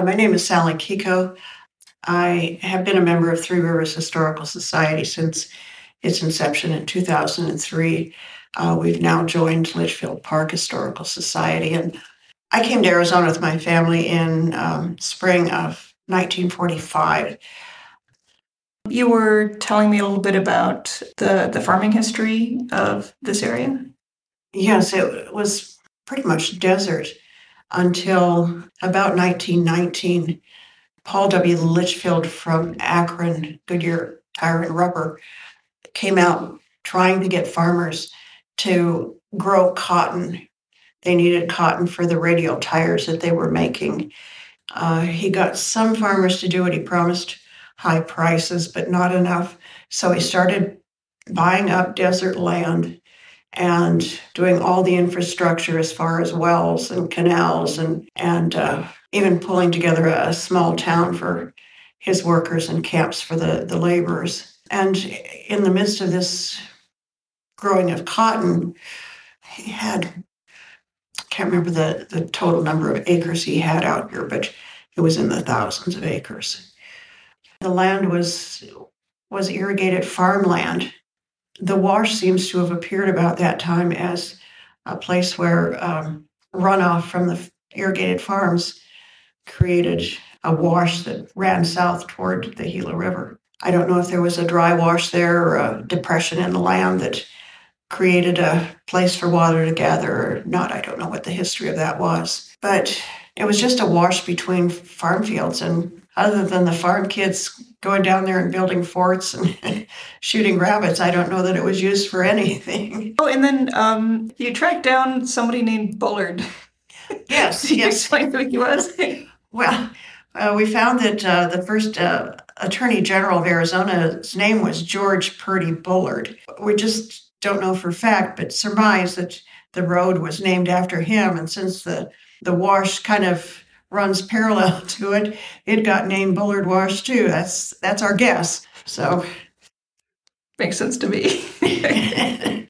My name is Sally Kiko. I have been a member of Three Rivers Historical Society since its inception in 2003. Uh, we've now joined Litchfield Park Historical Society, and I came to Arizona with my family in um, spring of 1945. You were telling me a little bit about the, the farming history of this area. Yes, it was pretty much desert until about 1919. Paul W. Litchfield from Akron, Goodyear Tire and Rubber, came out trying to get farmers to grow cotton. They needed cotton for the radial tires that they were making. Uh, he got some farmers to do it. he promised high prices, but not enough. So he started buying up desert land and doing all the infrastructure as far as wells and canals and and uh, even pulling together a small town for his workers and camps for the, the laborers. And in the midst of this growing of cotton, he had, I can't remember the, the total number of acres he had out here, but it was in the thousands of acres. The land was was irrigated farmland. The wash seems to have appeared about that time as a place where um, runoff from the irrigated farms created a wash that ran south toward the Gila River. I don't know if there was a dry wash there or a depression in the land that created a place for water to gather or not. I don't know what the history of that was. But it was just a wash between farm fields. And other than the farm kids going down there and building forts and shooting rabbits, I don't know that it was used for anything. Oh, and then um, you tracked down somebody named Bullard. Yes, yes. explain who he was? Well, uh, we found that uh, the first uh, Attorney General of Arizona's name was George Purdy Bullard. We just don't know for fact, but surmise that the road was named after him. And since the, the wash kind of runs parallel to it, it got named Bullard Wash too. That's that's our guess. So Makes sense to me.